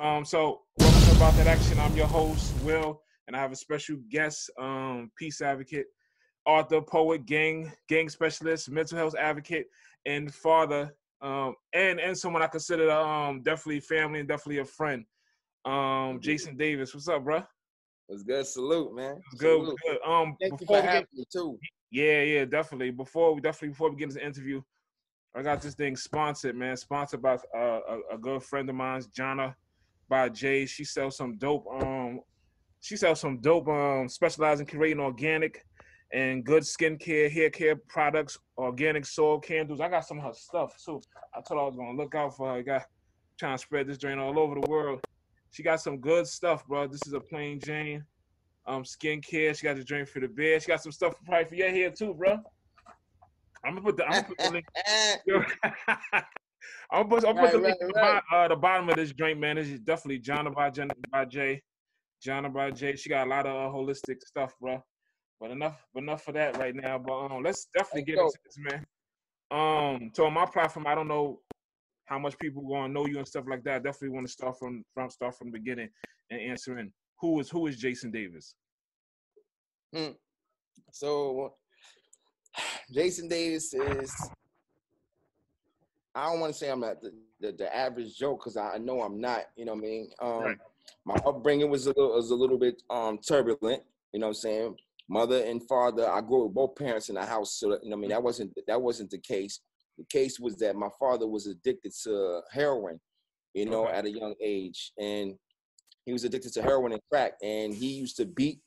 Um, so welcome to About That Action. I'm your host, Will, and I have a special guest, um, peace advocate, author, poet, gang, gang specialist, mental health advocate, and father, um, and and someone I consider um definitely family and definitely a friend. Um, Jason Davis. What's up, bro? It's good? Salute, man. Good, Salute. good. Um, Thank you for having me too. yeah, yeah, definitely. Before we definitely before we get into the interview, I got this thing sponsored, man. Sponsored by uh, a, a good friend of mine's, Jana by Jay. She sells some dope. Um, she sells some dope. Um, specializing in creating organic and good skincare, hair care products, organic soil candles. I got some of her stuff too. I told her I was gonna look out for her. I got trying to spread this drain all over the world. She got some good stuff, bro. This is a plain Jane. Um, skincare. She got the drink for the bed. She got some stuff probably for your hair too, bro. I'm gonna put the I'm gonna put the link. I'm put, I'm gonna put the Right, right, the, right. uh, the bottom of this drink, man. This is definitely Jana by, Jen, by Jay. Jana by Jay. She got a lot of uh, holistic stuff, bro. But enough, enough for that right now. But um, let's definitely get into this, man. Um, so on my platform, I don't know how much people gonna know you and stuff like that. I definitely want to start from from start from the beginning and answering who is who is Jason Davis. Hmm. So, Jason Davis is. I don't want to say I'm not the, the, the average Joe because I know I'm not. You know what I mean? Um, Right. My upbringing was a little was a little bit um turbulent. You know what I'm saying? Mother and father. I grew up with both parents in the house, so that, you know what I mean that wasn't that wasn't the case. The case was that my father was addicted to heroin. You know, Okay. at a young age, and he was addicted to heroin and crack, and he used to beat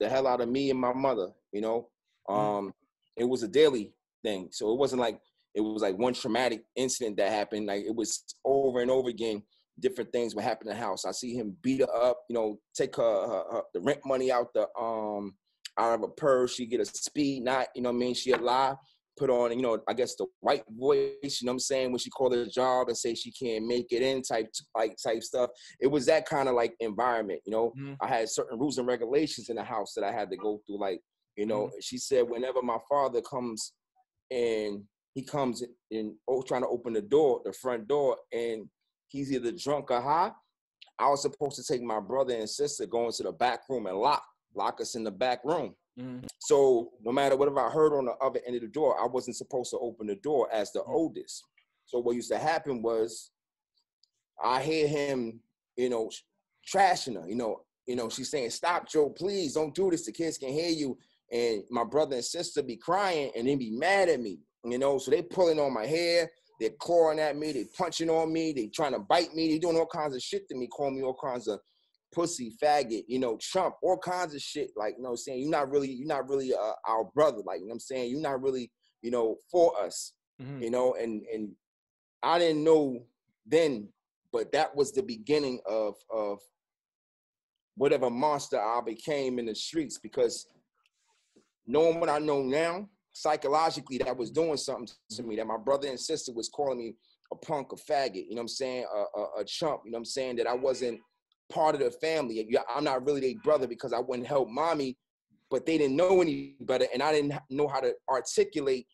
the hell out of me and my mother. You know, Mhm. um, it was a daily thing, so it wasn't like it was like one traumatic incident that happened. Like it was over and over again. Different things would happen in the house. I see him beat her up. You know, take her, her, her the rent money out the um out of a purse. She get a speed knot. You know what I mean? She a lie. Put on, you know, I guess the white voice. You know what I'm saying? When she called her job and say she can't make it in, type like type stuff. It was that kind of like environment. You know, Mhm. I had certain rules and regulations in the house that I had to go through. Like, you know, she said whenever my father comes and he comes in, in oh, trying to open the door, the front door, and he's either drunk or high. I was supposed to take my brother and sister, go into the back room and lock, lock us in the back room. Mhm. So no matter whatever I heard on the other end of the door, I wasn't supposed to open the door as the Mm. oldest. So what used to happen was I hear him, you know, trashing her. You know, you know, she's saying, "Stop, Joe, please don't do this. The kids can hear you." And my brother and sister be crying and then be mad at me. You know, so they pulling on my hair, they're clawing at me, they punching on me, they trying to bite me, they doing all kinds of shit to me, calling me all kinds of pussy, faggot, you know, chump, all kinds of shit. Like, you know, what I'm saying you're not really, you're not really uh, our brother. Like, you know, what I'm saying you're not really, you know, for us. Mhm. You know, and and I didn't know then, but that was the beginning of of whatever monster I became in the streets because knowing what I know now, psychologically, that was doing something to mm-hmm. me. That my brother and sister was calling me a punk, a faggot. You know what I'm saying? A, a, a chump. You know what I'm saying? That I wasn't part of the family. I'm not really their brother because I wouldn't help mommy, but they didn't know any better, and I didn't know how to articulate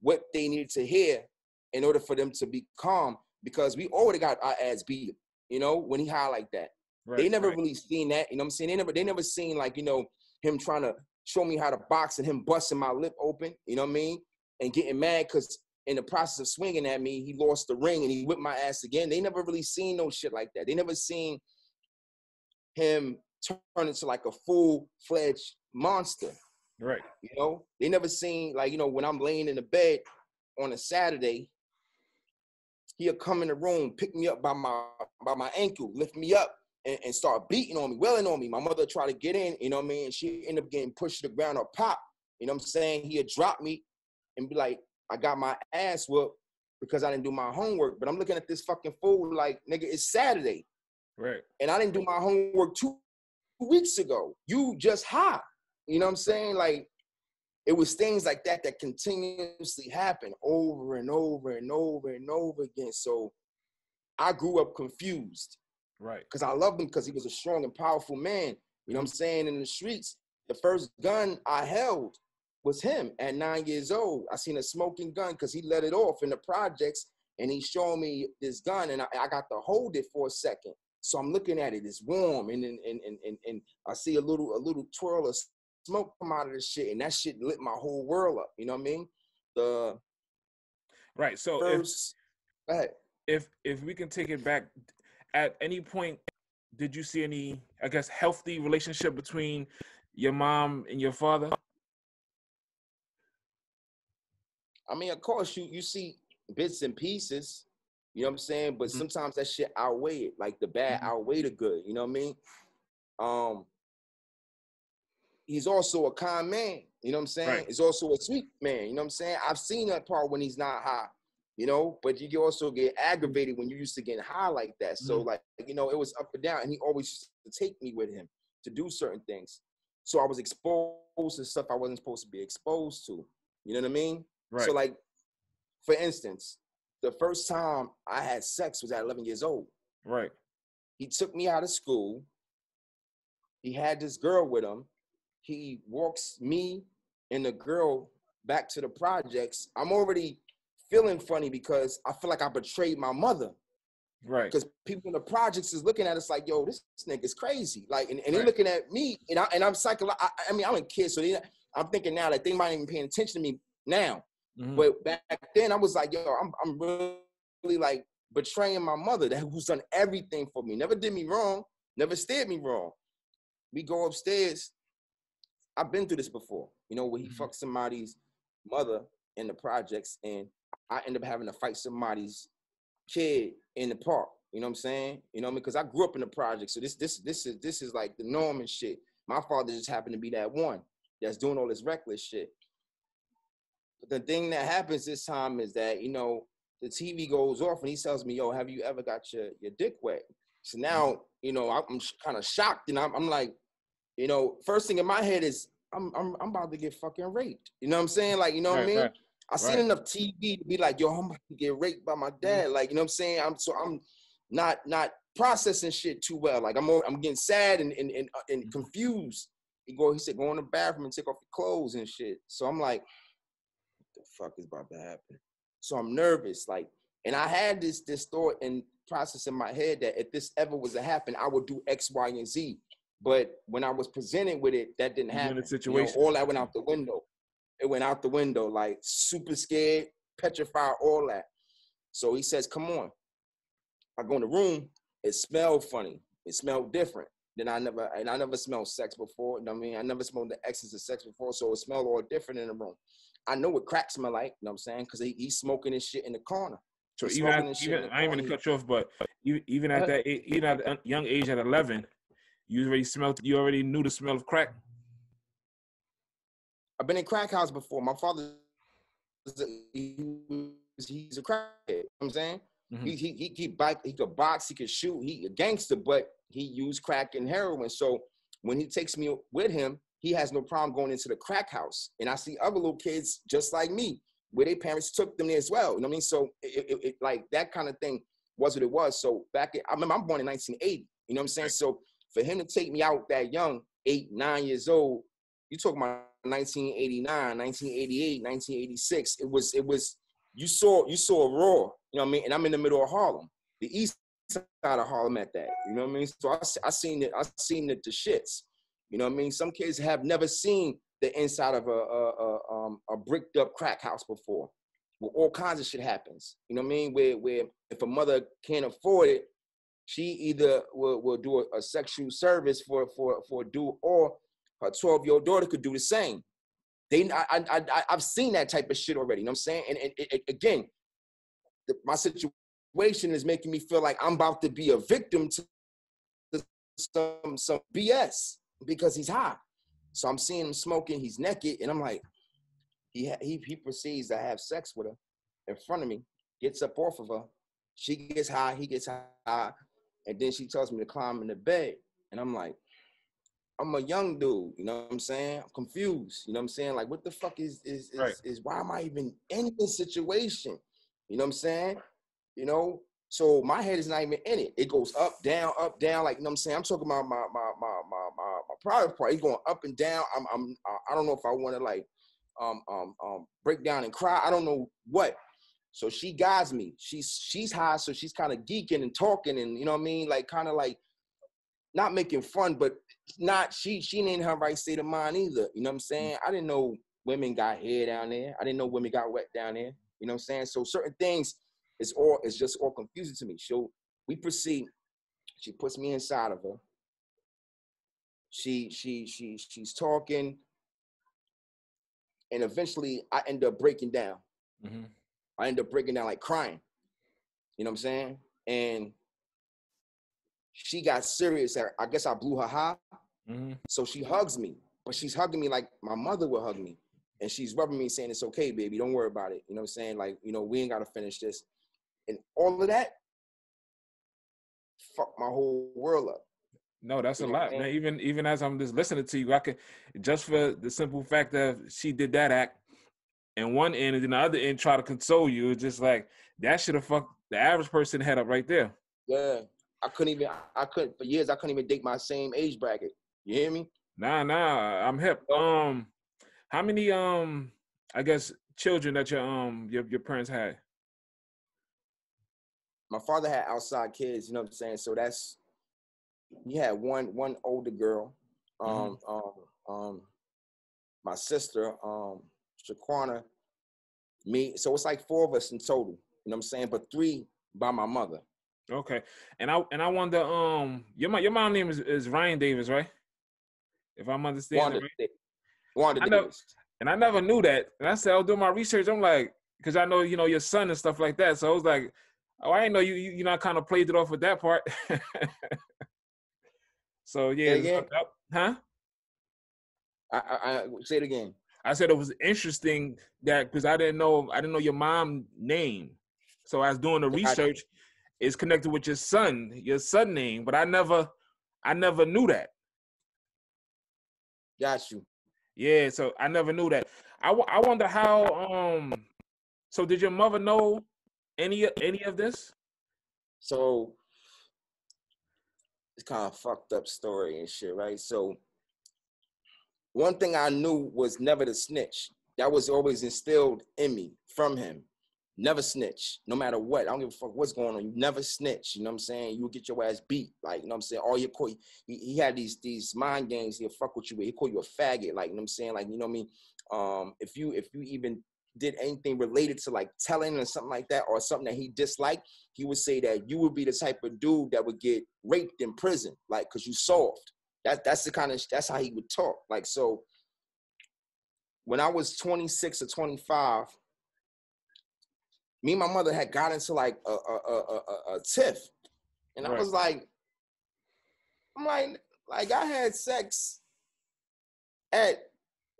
what they needed to hear in order for them to be calm because we already got our ass beat. You know, when he high like that they never right. really seen that. You know what I'm saying? They never they never seen like, you know, him trying to show me how to box and him busting my lip open, you know what I mean? And getting mad because in the process of swinging at me, he lost the ring and he whipped my ass again. They never really seen no shit like that. They never seen him turn into like a full-fledged monster. Right. You know, they never seen like you know when I'm laying in the bed on a Saturday, he'll come in the room, pick me up by my by my ankle, lift me up, and, and start beating on me, welling on me. My mother tried to get in, you know what I mean? She ended up getting pushed to the ground or pop. You know what I'm saying? He'd drop me and be like, I got my ass whooped because I didn't do my homework. But I'm looking at this fucking fool like, nigga, it's Saturday. Right. And I didn't do my homework two weeks ago. You just high. You know what I'm saying? Like, it was things like that that continuously happen over and over and over and over again. So I grew up confused Right. because I loved him because he was a strong and powerful man. You know what I'm saying? In the streets, the first gun I held was him at nine years old. I seen a smoking gun because he let it off in the projects and he showed me this gun and I, I got to hold it for a second. So I'm looking at it, it's warm, and and and and, and I see a little a little twirl of smoke come out of this shit, and that shit lit my whole world up. You know what I mean? The right. So first, if, if if we can take it back, at any point, did you see any, I guess, healthy relationship between your mom and your father? I mean, of course, you you see bits and pieces. You know what I'm saying? But mm-hmm. sometimes that shit outweigh it. Like the bad mm-hmm. outweigh the good. You know what I mean? Um, he's also a kind man. You know what I'm saying? Right. He's also a sweet man. You know what I'm saying? I've seen that part when he's not high. You know, but you also get aggravated when you used to get high like that. So mm-hmm. like, you know, it was up and down, and he always used to take me with him to do certain things. So I was exposed to stuff I wasn't supposed to be exposed to. You know what I mean? Right. So like, for instance, the first time I had sex was at 11 years old. Right. He took me out of school. He had this girl with him. He walks me and the girl back to the projects. I'm already feeling funny because I feel like I betrayed my mother. Right. Because people in the projects is looking at us like, yo, this, this nigga's crazy. Like, and, and right. they're looking at me, and I and I'm psychological. I, I, mean, I'm a kid, so they, I'm thinking now that they might even paying attention to me now. Mm-hmm. But back then, I was like, yo, I'm I'm really like betraying my mother that who's done everything for me, never did me wrong, never steered me wrong. We go upstairs. I've been through this before, you know, where he mm-hmm. fucked somebody's mother in the projects, and I end up having to fight somebody's kid in the park. You know what I'm saying? You know, me because I grew up in the project, so this this this is this is like the norm and shit. My father just happened to be that one that's doing all this reckless shit. But the thing that happens this time is that you know the TV goes off and he tells me, "Yo, have you ever got your your dick wet?" So now you know I'm kind of shocked and I'm, I'm like, you know, first thing in my head is I'm I'm I'm about to get fucking raped. You know what I'm saying? Like you know right, what I mean? Right. I seen enough TV to be like, yo, I'm about to get raped by my mm-hmm. dad. Like, you know what I'm saying? I'm so I'm not not processing shit too well. Like I'm I'm getting sad and and and, uh, and mm-hmm. confused. He go, he said, go in the bathroom and take off your clothes and shit. So I'm like, what the fuck is about to happen? So I'm nervous, like, and I had this this thought and process in my head that if this ever was to happen, I would do X, Y, and Z. But when I was presented with it, that didn't happen. situation. You know, all that went out the window it went out the window, like super scared, petrified, all that. So he says, Come on. I go in the room, it smelled funny. It smelled different. Then I never and I never smelled sex before. I mean, I never smelled the essence of sex before, so it smelled all different in the room. I know what crack smell like, you know what I'm saying? Because he, he's smoking his shit in the corner. So he's even, at, even I ain't gonna cut you off, but even at uh-huh. that even at a young age at 11, you already smelled. You already knew the smell of crack. I've been in crack house before. My father, he he's a crackhead. You know I'm saying mm-hmm. he he he he, bike, he could box, he could shoot, he a gangster, but he used crack and heroin. So when he takes me with him, he has no problem going into the crack house. And I see other little kids just like me, where their parents took them there as well. You know what I mean? So it, it, it like that kind of thing was what it was. So back, in, I remember I'm born in 1980. You know what I'm saying? So for him to take me out that young, eight, nine years old, you talking about 1989, 1988, 1986. It was it was you saw you saw a raw, you know what I mean? And I'm in the middle of Harlem, the east side of Harlem at that. You know what I mean? So I, I seen it, I seen it the shits. You know what I mean? Some kids have never seen the inside of a a, a, um, a bricked up crack house before. Where all kinds of shit happens. You know what I mean? Where where if a mother can't afford it, she either will, will do a, a sexual service for for for a dude or her 12 year old daughter could do the same. They, I, I, I, have seen that type of shit already. You know what I'm saying? And, and, and again, the, my situation is making me feel like I'm about to be a victim to some some BS because he's high. So I'm seeing him smoking. He's naked, and I'm like, he he he proceeds to have sex with her in front of me. Gets up off of her. She gets high. He gets high, and then she tells me to climb in the bed, and I'm like, I'm a young dude, you know what I'm saying? I'm confused, you know what I'm saying? Like, what the fuck is is is, right. is why am I even in this situation? You know what I'm saying? You know, so my head is not even in it. It goes up, down, up, down. Like you know what I'm saying. I'm talking about my my my my my, my private part. He's going up and down. I'm I'm I don't know if I want to like um um um break down and cry. I don't know what, So she guides me. She's she's high, so she's kind of geeking and talking, and you know what I mean, like kind of like not making fun, but not she she ain't in her right state of mind either. You know what I'm saying? I didn't know women got hair down there. I didn't know women got wet down there. You know what I'm saying? So certain things it's all it's just all confusing to me. So we proceed. She puts me inside of her. She she she she's talking, and eventually I end up breaking down. Mm-hmm. I end up breaking down like crying. You know what I'm saying? And she got serious. I guess I blew her high. Mm-hmm. So she hugs me, but she's hugging me like my mother would hug me. And she's rubbing me saying, It's okay, baby. Don't worry about it. You know what I'm saying? Like, you know, we ain't got to finish this. And all of that fuck my whole world up. No, that's a lot, man. Even even as I'm just listening to you, I could just for the simple fact that she did that act, and one end and then the other end try to console you. It's just like that should have fucked the average person head up right there. Yeah, I couldn't even. I couldn't for years. I couldn't even date my same age bracket. You hear me? Nah, nah. I'm hip. Um, how many um, I guess children that your um your your parents had? My father had outside kids. You know what I'm saying? So that's he had one one older girl. Um, mm-hmm. um, um, my sister, um, Shaquana, me. So it's like four of us in total. You know what I'm saying? But three by my mother. Okay, and I and I wonder, um, your mom, your mom name is, is Ryan Davis, right? If I'm understanding Wanda, right. Wanda I know, Davis. And I never knew that. And I said, I'll do my research. I'm like, because I know you know your son and stuff like that. So I was like, oh, I didn't know you you, you know I kind of played it off with that part. so yeah, yeah, huh? I, I, I say it again. I said it was interesting that because I didn't know I didn't know your mom name. So I was doing the research. It's connected with your son, your son name, but I never, I never knew that. Got you. Yeah, so I never knew that. I, I wonder how. Um, so did your mother know any any of this? So it's kind of fucked up story and shit, right? So one thing I knew was never to snitch. That was always instilled in me from him. Never snitch, no matter what. I don't give a fuck what's going on. You never snitch. You know what I'm saying? You will get your ass beat. Like, you know what I'm saying? All your call he, he had these these mind games he'll fuck with you with. He call you a faggot. Like, you know what I'm saying? Like, you know what I mean? Um, if you if you even did anything related to like telling or something like that, or something that he disliked, he would say that you would be the type of dude that would get raped in prison, like because you soft. That that's the kind of that's how he would talk. Like so, when I was 26 or 25, me and my mother had got into like a a a, a, a tiff, and right. I was like, I'm like, like I had sex at,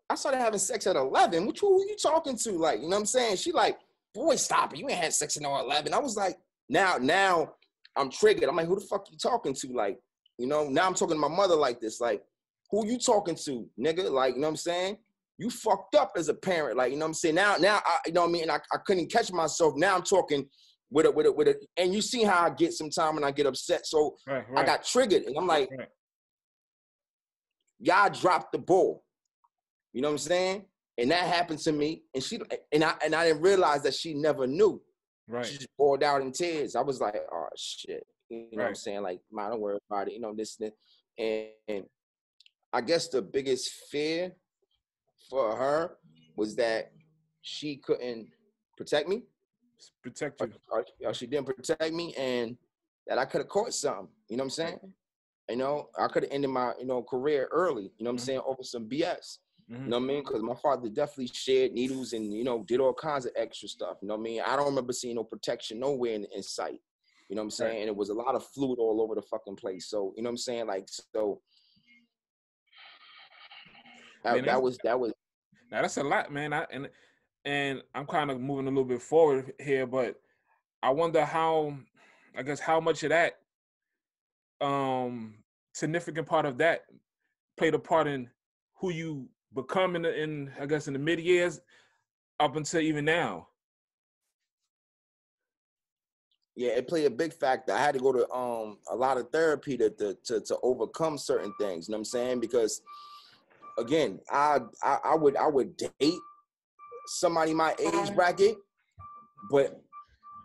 I started having sex at 11. Which who you talking to? Like, you know what I'm saying? She like, boy, stop it. You ain't had sex at no 11. I was like, now, now I'm triggered. I'm like, who the fuck you talking to? Like, you know, now I'm talking to my mother like this. Like, who you talking to, nigga? Like, you know what I'm saying? You fucked up as a parent. Like, you know what I'm saying? Now, now, I, you know what I mean? And I, I couldn't catch myself. Now I'm talking with it, with it, with it. And you see how I get sometimes when I get upset. So right, right. I got triggered. And I'm like, right. y'all dropped the ball. You know what I'm saying? And that happened to me. And she and I and I didn't realize that she never knew. Right. She just poured out in tears. I was like, oh shit. You know what I'm saying? Like, man, don't worry about it. You know, this and, and I guess the biggest fear for her was that she couldn't protect me. Protect you. Or, or she didn't protect me and that I could have caught something. You know what I'm saying? You know, I could have ended my, you know, career early, you know what I'm mm-hmm. saying, over some BS. Mm-hmm. You know what I mean? Because my father definitely shared needles and, you know, did all kinds of extra stuff. You know what I mean? I don't remember seeing no protection nowhere in, in sight. You know what I'm saying? Right. And it was a lot of fluid all over the fucking place. So, you know what I'm saying? Like, so that, that was that was now that's a lot, man. I and and I'm kind of moving a little bit forward here, but I wonder how I guess how much of that um significant part of that played a part in who you become in, the, in I guess in the mid years up until even now. Yeah, it played a big factor. I had to go to um a lot of therapy to to to, to overcome certain things. You know what I'm saying? Because again, I, I I would I would date somebody my age bracket, but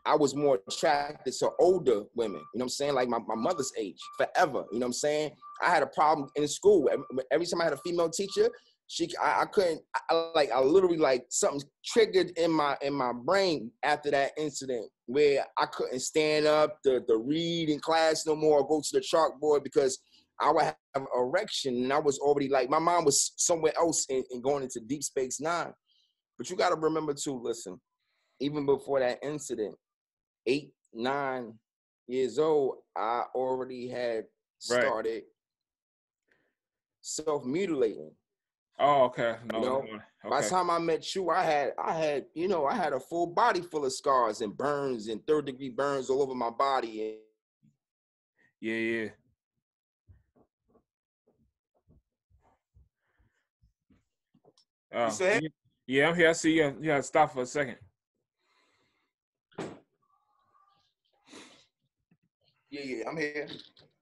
I was more attracted to older women, you know what I'm saying? Like my, my mother's age, forever, you know what I'm saying? I had a problem in school. Every time I had a female teacher, she I, I couldn't I, like I literally like something triggered in my in my brain after that incident where I couldn't stand up to, to read in class no more or go to the chalkboard because I would have an erection and I was already like my mom was somewhere else and, and going into deep space nine. But you gotta remember too, listen, even before that incident, eight, nine years old, I already had started right. self-mutilating. Oh, okay. No, you know, okay. by the time I met you, I had I had, you know, I had a full body full of scars and burns and third degree burns all over my body. Yeah, yeah. Uh, yeah, I'm here. I see you. Yeah, stop for a second. Yeah, yeah, I'm here.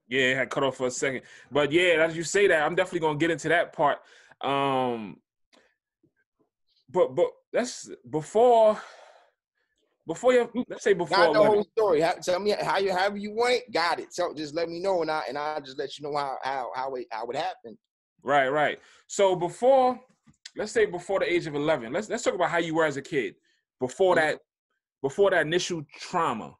Yeah, I cut off for a second. But yeah, as you say that, I'm definitely gonna get into that part. Um but but that's before before you let's say before the whole story. How, tell me how you however you want it. Got it. So just let me know and I and I'll just let you know how how how it how it happened. Right, right. So before let's say before the age of 11 let's let's talk about how you were as a kid before mm-hmm. that before that initial trauma.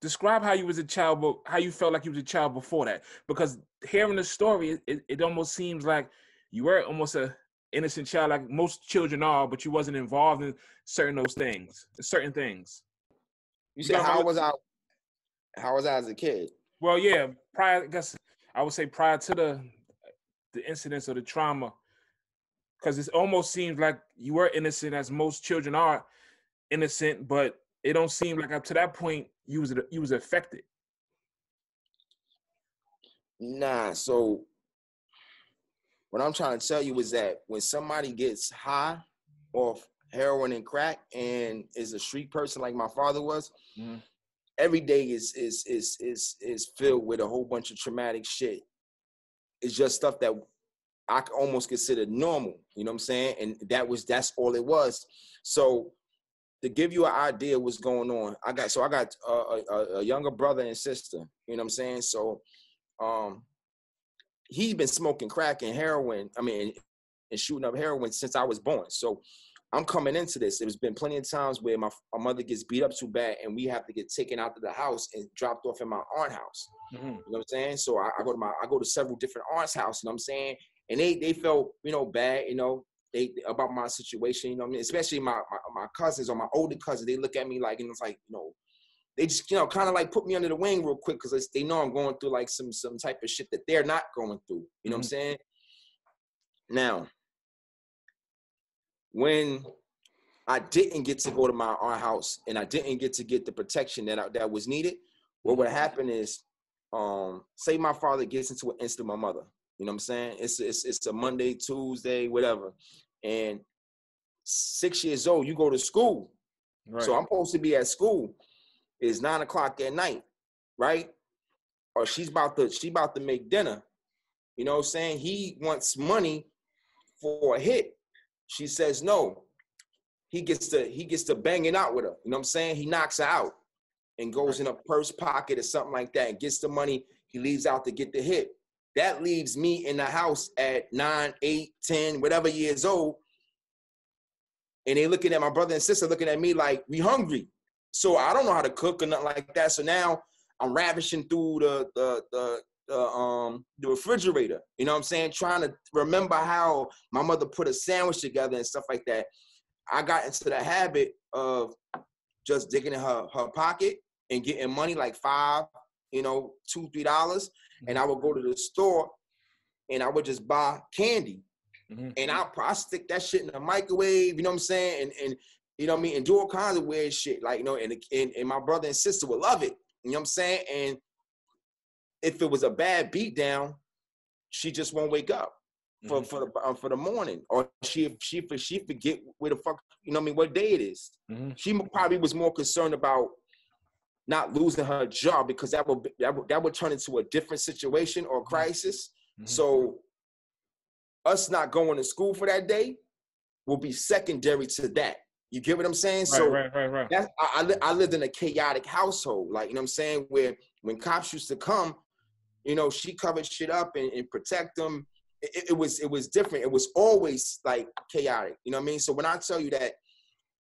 Describe how you was a child but how you felt like you was a child before that because hearing the story it, it almost seems like you were almost a innocent child like most children are but you wasn't involved in certain those things certain things. You said how was i how was i as a kid? Well yeah prior i guess i would say prior to the the incidents or the trauma because it almost seems like you were innocent as most children are innocent but it don't seem like up to that point you was you was affected nah so what i'm trying to tell you is that when somebody gets high off heroin and crack and is a street person like my father was mm-hmm. every day is is is is is filled with a whole bunch of traumatic shit it's just stuff that I almost consider normal. You know what I'm saying? And that was that's all it was. So to give you an idea what's going on, I got so I got a, a, a younger brother and sister. You know what I'm saying? So um he's been smoking crack and heroin. I mean, and shooting up heroin since I was born. So I'm coming into this. There's been plenty of times where my, my mother gets beat up too bad and we have to get taken out to the house and dropped off in my aunt house. Mm-hmm. You know what I'm saying? So I, I, go to my I go to several different aunts' house, you know what I'm saying? And they they felt, you know, bad, you know, they about my situation, you know I mean? Especially my, my, my cousins or my older cousins, they look at me like, and it's like, you know, they just, you know, kind of like put me under the wing real quick because they know I'm going through like some some type of shit that they're not going through. You know mm-hmm. what I'm mm-hmm. saying? Now, when I didn't get to go to my our house and I didn't get to get the protection that I, that was needed, what would happen is, um, say my father gets into an incident with my mother. You know what I'm saying? It's it's it's a Monday, Tuesday, whatever, and six years old, you go to school. Right. So I'm supposed to be at school. It's nine o'clock at night, right? Or she's about to she about to make dinner. You know what I'm saying? He wants money for a hit. She says no he gets to he gets to banging out with her. You know what I'm saying? He knocks her out and goes in a purse pocket or something like that and gets the money. He leaves out to get the hit. That leaves me in the house at nine, eight, ten, whatever years old. And they looking at my brother and sister looking at me like we hungry. So I don't know how to cook or nothing like that. So now I'm ravishing through the the the the um the refrigerator. You know what I'm saying? Trying to remember how my mother put a sandwich together and stuff like that. I got into the habit of just digging in her, her pocket and getting money like five, you know, two, three dollars. And I would go to the store and I would just buy candy. Mm-hmm. And I'll probably stick that shit in the microwave, you know what I'm saying? And and you know what I mean, and do all kinds of weird shit. Like, you know, and, and, and my brother and sister would love it. You know what I'm saying? And if it was a bad beat down, she just won't wake up for mm-hmm. for the um, for the morning, or she she she forget where the fuck you know I mean what day it is. Mm-hmm. She probably was more concerned about not losing her job because that would that would, that would turn into a different situation or mm-hmm. crisis. Mm-hmm. So us not going to school for that day will be secondary to that. You get what I'm saying? Right, so right, right, right. that's I, I, li- I lived in a chaotic household, like you know what I'm saying, where when cops used to come, you know, she covered shit up and, and protect them. It, it was it was different. It was always like chaotic. You know what I mean? So when I tell you that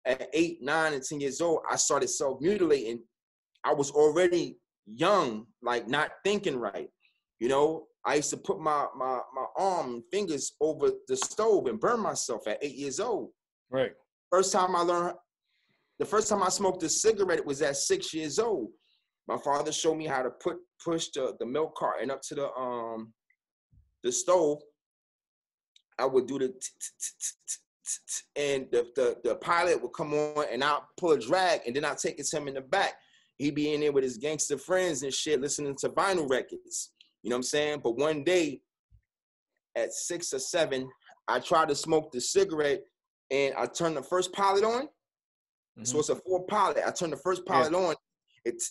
at eight, nine, and ten years old, I started self mutilating. I was already young, like not thinking right. You know, I used to put my my my arm and fingers over the stove and burn myself at eight years old. Right. First time I learned, the first time I smoked a cigarette it was at six years old. My father showed me how to put push the, the milk carton up to the um the stove. I would do the and the, the the pilot would come on and I'll pull a drag and then I'll take it to him in the back. He'd be in there with his gangster friends and shit, listening to vinyl records. You know what I'm saying? But one day at six or seven, I tried to smoke the cigarette and I turned the first pilot on. So Mhm. it's a four pilot. I turned the first pilot on, it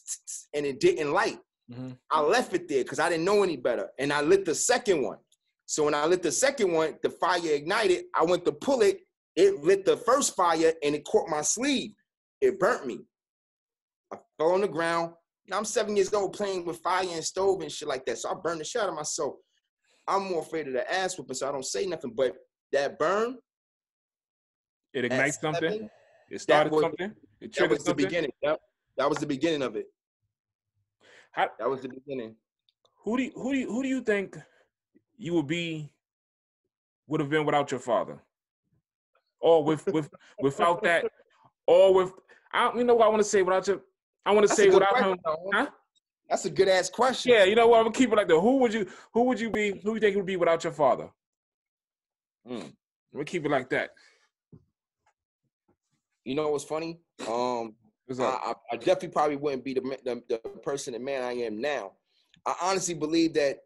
and it didn't light. Mhm. I left it there because I didn't know any better. And I lit the second one. So when I lit the second one, the fire ignited. I went to pull it. It lit the first fire and it caught my sleeve. It burnt me. I fell on the ground. Now I'm seven years old playing with fire and stove and shit like that. So I burned the shit out of myself. I'm more afraid of the ass whooping, so I don't say nothing. But that burn, It ignites something. seven, It started was- something. It triggered that was the beginning. Yep. That was the beginning of it. How, That was the beginning. who do you, who do you, who do you think you would be would have been without your father, or with with without that, or with I don't- you know what I want to say without your I want to say without him. Huh? That's a good ass question. Yeah, you know what? I'm gonna keep it like that. Who would you who would you be? Who do you think would be without your father? Mm. I'm keep it like that. You know what's funny? Um, I. I, definitely probably wouldn't be the, the the person and man I am now. I honestly believe that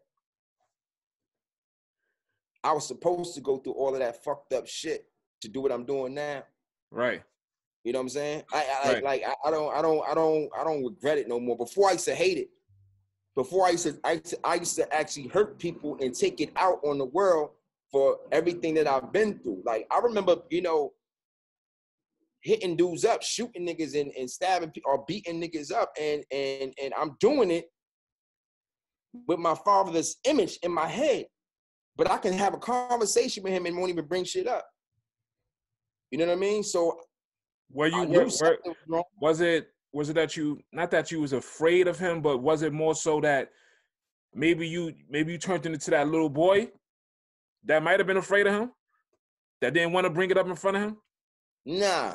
I was supposed to go through all of that fucked up shit to do what I'm doing now. right. You know what I'm saying? I, I Right. like I, I don't I don't I don't I don't regret it no more. Before I used to hate it. Before I used to I, used to- I used to actually hurt people and take it out on the world for everything that I've been through. Like I remember, you know, hitting dudes up, shooting niggas and, and stabbing people or beating niggas up, and and and I'm doing it with my father's image in my head. But I can have a conversation with him and won't even bring shit up. You know what I mean? So Were you were, were, was it was it that you not that you was afraid of him, but was it more so that maybe you maybe you turned into that little boy that might have been afraid of him, that didn't want to bring it up in front of him? Nah.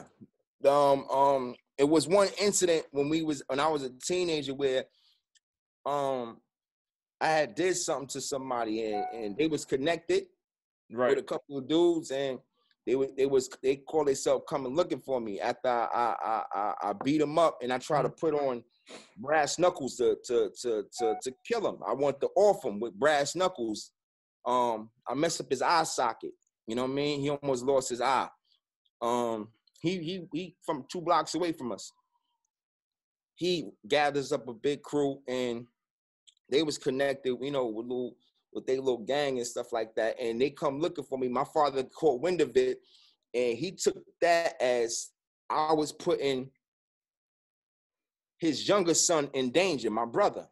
Um, um, it was one incident when we was when I was a teenager where um I had did something to somebody and, and they was connected with Right. a couple of dudes and they was they was they call themselves coming looking for me after I I I, I, I beat them up and I try to put on brass knuckles to to to to, to kill him. I want to off him with brass knuckles. Um, I messed up his eye socket. You know what I mean? He almost lost his eye. Um, he he he from two blocks away from us. He gathers up a big crew and they was connected, you know, with little with their little gang and stuff like that. And they come looking for me. My father caught wind of it, and he took that as I was putting his younger son in danger, my brother.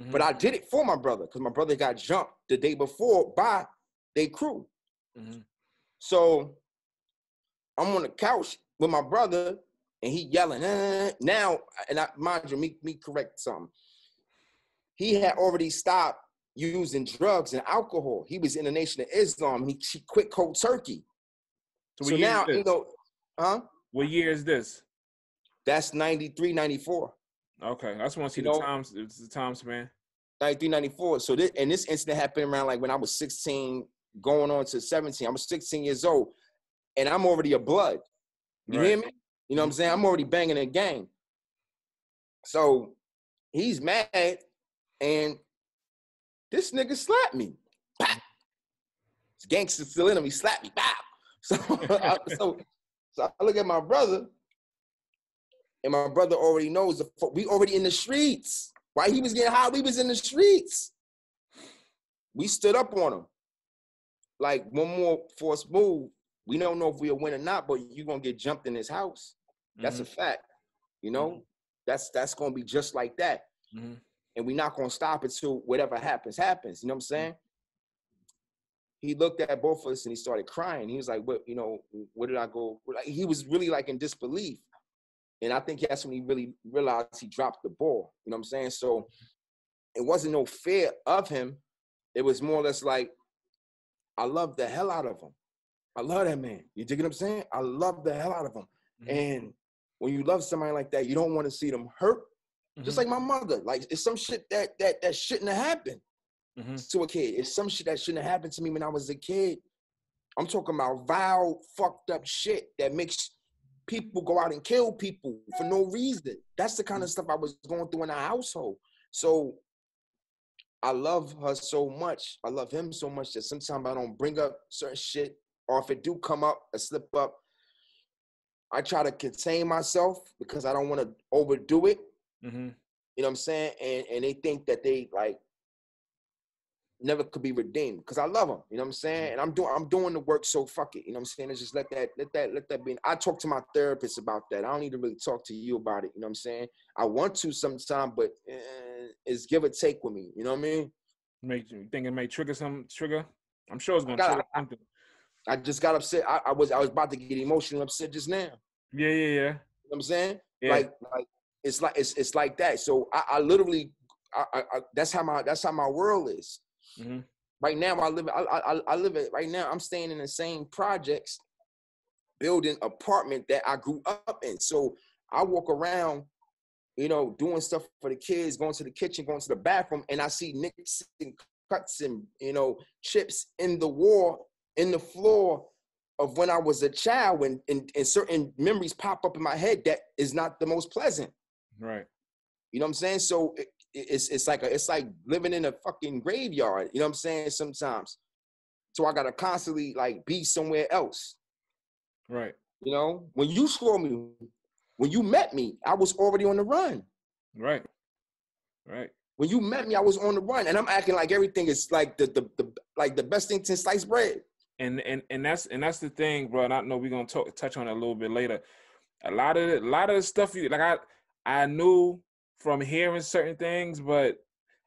Mhm. But I did it for my brother because my brother got jumped the day before by their crew. Mhm. So I'm on the couch with my brother, and he yelling "Eh." now. And I mind you, me me correct something. He had already stopped using drugs and alcohol. He was in the Nation of Islam. He, he quit cold turkey. So, So, now, you know, huh? what year is this? That's 93, 94. Okay, I just want to see You the know- times. It's the times, man. 93, 94. So this and this incident happened around like when I was 16, going on to 17. I was 16 years old, and I'm already a blood. You Right. hear me? You know what I'm saying? I'm already banging a gang. So he's mad, and this nigga slapped me. This gangster still in him. He slapped me. Bow. So, I, so, so I look at my brother, and my brother already knows the we already in the streets. While he was getting high, we was in the streets. We stood up on him. Like one more forced move, we don't know if we'll win or not, but you're gonna get jumped in this house. That's Mhm. a fact. You know, that's that's gonna be just like that. Mhm. And we're not gonna stop until whatever happens, happens. You know what I'm saying? He looked at both of us and he started crying. He was like, What, you know, where did I go? Like, he was really like in disbelief. And I think that's when he really realized he dropped the ball. You know what I'm saying? So it wasn't no fear of him. It was more or less like, I love the hell out of him. I love that man. You dig what I'm saying? I love the hell out of him. Mhm. And when you love somebody like that, you don't want to see them hurt. Just Mhm. like my mother. Like it's some shit that that that shouldn't have happened Mhm. to a kid. It's some shit that shouldn't have happened to me when I was a kid. I'm talking about vile, fucked up shit that makes people go out and kill people for no reason. That's the kind of stuff I was going through in our household. So I love her so much. I love him so much that sometimes I don't bring up certain shit, or if it do come up, a slip up, I try to contain myself because I don't want to overdo it. Mhm. You know what I'm saying? And and they think that they like never could be redeemed because I love them. You know what I'm saying? And I'm doing I'm doing the work, so fuck it. You know what I'm saying? It's just let that let that let that be. I talk to my therapist about that. I don't need to really talk to you about it. You know what I'm saying? I want to sometime, but eh, it's give or take with me. You know what I mean? Make you think it may trigger some trigger? I'm sure it's gonna got- trigger something. I just got upset. I, I was I was about to get emotional upset just now. You know Yeah, yeah, yeah. what I'm saying? Yeah. Like like it's like it's it's like that. So I, I literally I, I, that's how my that's how my world is. Mhm. Right now, I live. I, I I live it right now. I'm staying in the same projects, building apartment that I grew up in. So I walk around, you know, doing stuff for the kids, going to the kitchen, going to the bathroom, and I see nicks and cuts and you know chips in the wall, in the floor of when I was a child, when and, and certain memories pop up in my head that is not the most pleasant. Right. You know what I'm saying? So it, it's it's like a, it's like living in a fucking graveyard. You know what I'm saying? Sometimes, so I gotta constantly like be somewhere else. Right. You know, when you saw me, when you met me, I was already on the run. Right. Right. When you met me, I was on the run, and I'm acting like everything is like the the, the like the best thing since sliced bread. And and and that's and that's the thing, bro. And I know we're gonna talk, touch on it a little bit later. A lot of the, a lot of the stuff you like, I I knew from hearing certain things, but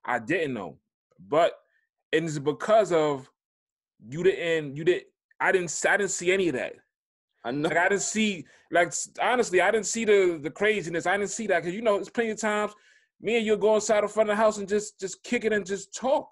I didn't know. But and it's because of you didn't you didn't I didn't I didn't see any of that. I know. Like I didn't see like honestly I didn't see the the craziness. I didn't see that because you know it's plenty of times me and you'll go inside the front of the house and just just kick it and just talk.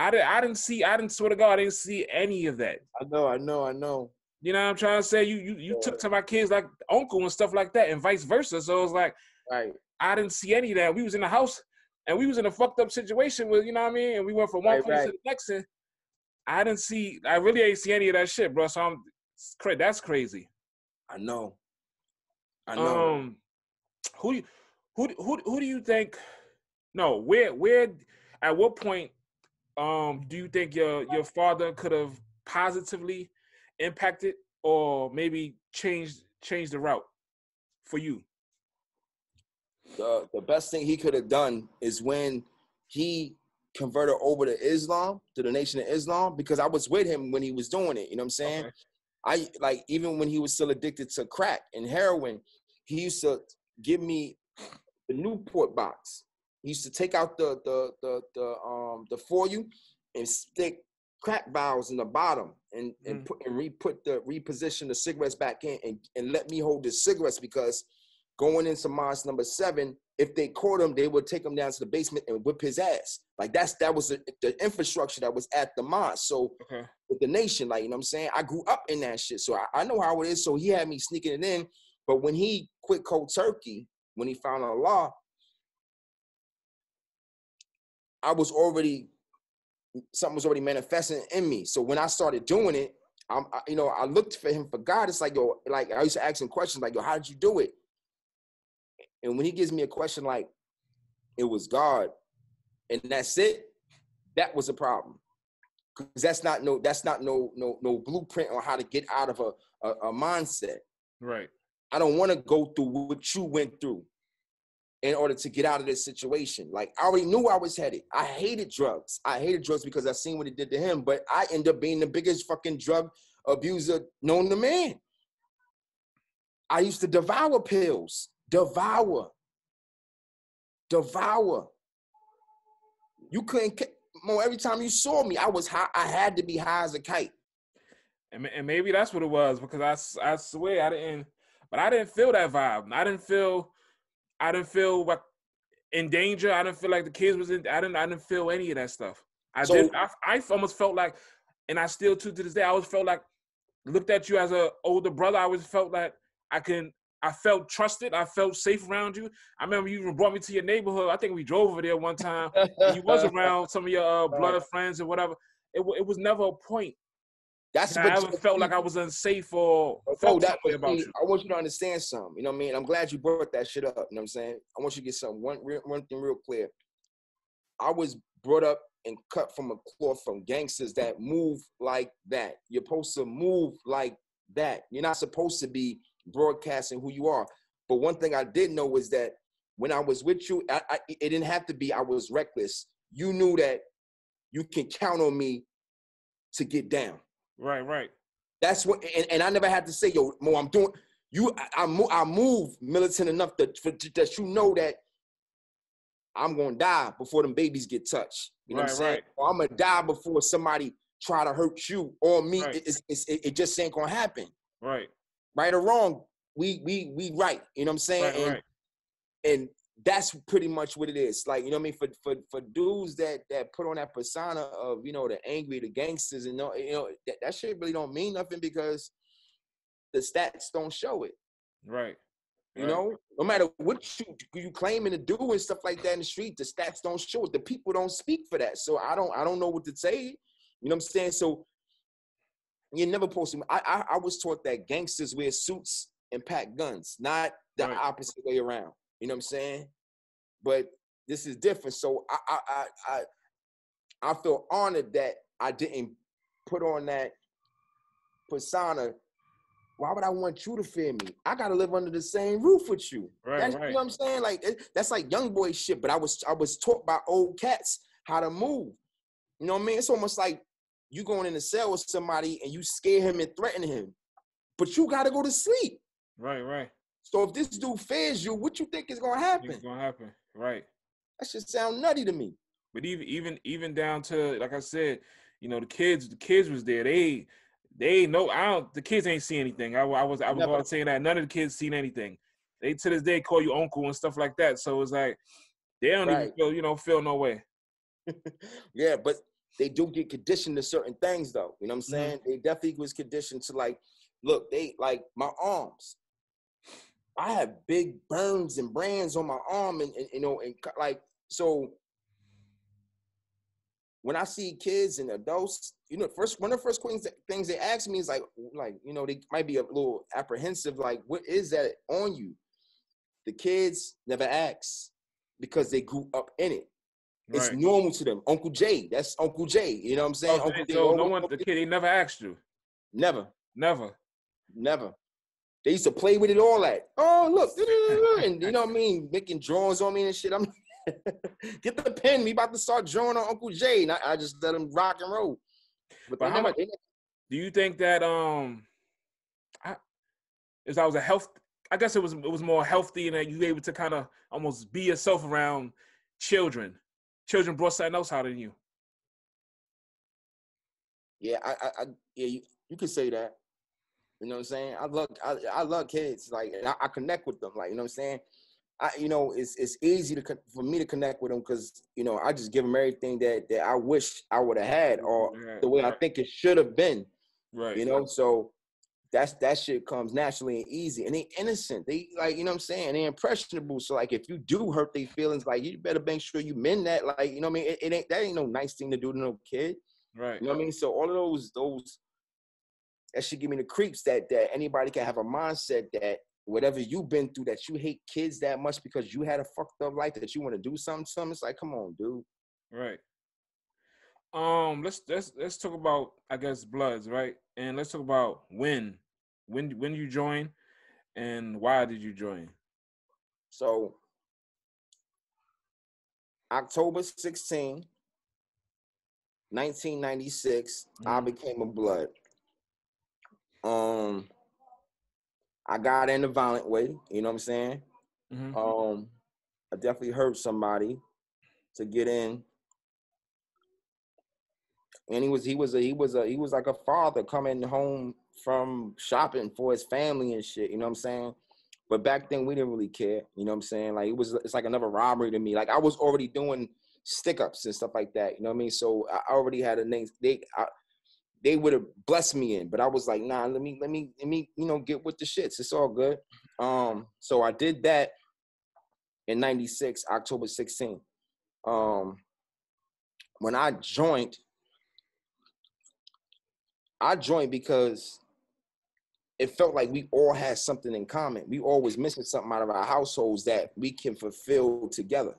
I didn't I didn't see I didn't swear to God I didn't see any of that. I know. I know. I know. You know what I'm trying to say? You you you took to my kids like uncle and stuff like that, and vice versa. So it's like Right. I didn't see any of that. We was in the house and we was in a fucked up situation with you know what I mean, and we went from one Right, place right. to the next. And I didn't see. I really ain't see any of that shit, bro. So I'm that's crazy. I know. I know. Um, who you, who who who do you think? No, where where at what point um do you think your your father could have positively impacted or maybe changed changed the route for you? the the best thing he could have done is when he converted over to Islam, to the Nation of Islam, because I was with him when he was doing it. You know what I'm saying? Okay. I like even when he was still addicted to crack and heroin, he used to give me the Newport box. He used to take out the the the the um the for you and stick crack vials in the bottom and and Mm. put and re put the reposition the cigarettes back in and, and let me hold the cigarettes because going into Mosque number seven, if they caught him, they would take him down to the basement and whip his ass. Like that's that was the, the infrastructure that was at the Mosque. So Okay. with the nation, like you know what I'm saying, I grew up in that shit. So I, I know how it is. So he had me sneaking it in. But when he quit cold turkey, when he found out law, I was already something was already manifesting in me. So when I started doing it, I'm, I, you know, I looked for him for God. It's like, yo, like I used to ask him questions like, yo, how did you do it? And when he gives me a question like, it was God, and that's it, that was a problem. Because that's not no, that's not no, no, no blueprint on how to get out of a, a, a mindset. Right. I don't want to go through what you went through in order to get out of this situation. Like I already knew I was headed. I hated drugs. I hated drugs because I seen what it did to him. But I end up being the biggest fucking drug abuser known to man. I used to devour pills, devour, devour. You couldn't, more every time you saw me, I was high. I had to be high as a kite. And, and maybe that's what it was because I, I swear I didn't, but I didn't feel that vibe. I didn't feel, I didn't feel like in danger. I didn't feel like the kids was in. I didn't. I didn't feel any of that stuff. I so, did. I, I almost felt like, and I still to to this day, I always felt like looked at you as an older brother. I always felt like I can. I felt trusted. I felt safe around you. I remember you even brought me to your neighborhood. I think we drove over there one time. you was around some of your uh, blood friends or whatever. It, it was never a point that's I ever felt like I was unsafe or felt that way about you. I want you to understand something. You know what I mean? I'm glad you brought that shit up. You know what I'm saying? I want you to get something one one thing real clear. I was brought up and cut from a cloth from gangsters that move like that. You're supposed to move like that. You're not supposed to be broadcasting who you are. But one thing I did know was that when I was with you, I, I, it didn't have to be I was reckless. You knew that you can count on me to get down. Right, right. That's what, and, and I never had to say, yo, Mo, I'm doing. You, I, I move, I move militant enough that for, that you know that I'm gonna die before them babies get touched. You know right, what I'm saying? Right. Or I'm gonna die before somebody try to hurt you or me. Right. It, it, it, it, just ain't gonna happen. Right. Right or wrong, we we we right. You know what I'm saying? Right, and, right. and that's pretty much what it is. Like, you know what I mean? For for for dudes that that put on that persona of, you know, the angry, the gangsters, and you know, that, that shit really don't mean nothing because the stats don't show it. Right. You right. know, no matter what you you claiming to do and stuff like that in the street, the stats don't show it. The people don't speak for that. So I don't I don't know what to say. You know what I'm saying? So you never posted. I, I I was taught that gangsters wear suits and pack guns, not the right. opposite way around. You know what I'm saying? But this is different. So I I I I, I feel honored that I didn't put on that persona. Why would I want you to fear me? I gotta live under the same roof with you. Right, right. You know what I'm saying? Like that's like young boy shit. But I was I was taught by old cats how to move. You know what I mean? It's almost like you going in the cell with somebody and you scare him and threaten him, but you gotta go to sleep. Right, right. So if this dude fears you, what you think is gonna happen? It's gonna happen, right? That should sound nutty to me. But even even even down to like I said, you know, the kids, the kids was there. They they know I don't. The kids ain't see anything. I, I was I was about saying that none of the kids seen anything. They to this day call you uncle and stuff like that. So it's like they don't right. even feel you know feel no way. yeah, but they do get conditioned to certain things though. You know what I'm mm-hmm. saying? Mm-hmm. They definitely was conditioned to like, look, they like my arms. I have big burns and brands on my arm, and, and you know, and like so. When I see kids and adults, you know, first one of the first things they ask me is like, like you know, they might be a little apprehensive, like, what is that on you? The kids never ask because they grew up in it. Right. It's normal to them. Uncle Jay, that's Uncle Jay. You know what I'm saying? Okay, Uncle so Jay, no one, the kid, he never asked you. Never. Never. Never. They used to play with it all that. Oh, look, and you know what I mean, making drawings on me and shit. I'm get the pen. We about to start drawing on Uncle Jay, and I, I just let him rock and roll. But, but how much? Do you think that um, I, as I was a health, I guess it was it was more healthy and that you were able to kind of almost be yourself around children. Children brought something else out in you. Yeah, I, I, I yeah, you, you could say that. You know what I'm saying? I love I, I love kids. Like I, I, connect with them. Like you know what I'm saying? I you know it's it's easy to for me to connect with them because you know I just give them everything that that I wish I would have had or the way I think it should have been. Right. You know, so that's that shit comes naturally and easy. And they innocent. They like, you know what I'm saying? They impressionable. So like if you do hurt their feelings, like you better make sure you mend that. Like, you know what I mean? It, it ain't that ain't no nice thing to do to no kid. Right. You know what I mean? So all of those those that should give me the creeps that that anybody can have a mindset that whatever you've been through that you hate kids that much because you had a fucked up life that you want to do something something it's like come on dude. Right. Um let's let's let's talk about i guess bloods right? And let's talk about when. When when you join and why did you join? So october 16 1996 mm. i became a blood Um, I got in a violent way. You know what I'm saying? Mhm. Um, I definitely hurt somebody to get in. And he was he was a he was a he was like a father coming home from shopping for his family and shit. You know what I'm saying? But back then we didn't really care. You know what I'm saying? Like it was it's like another robbery to me. Like I was already doing stick ups and stuff like that. You know what I mean? So I already had a name. They I, they would have blessed me in, but I was like, nah, let me let me let me you know get with the shits. It's all good. Um, so I did that in 96, October 16. Um, when I joined, I joined because it felt like we all had something in common. We all was missing something out of our households that we can fulfill together.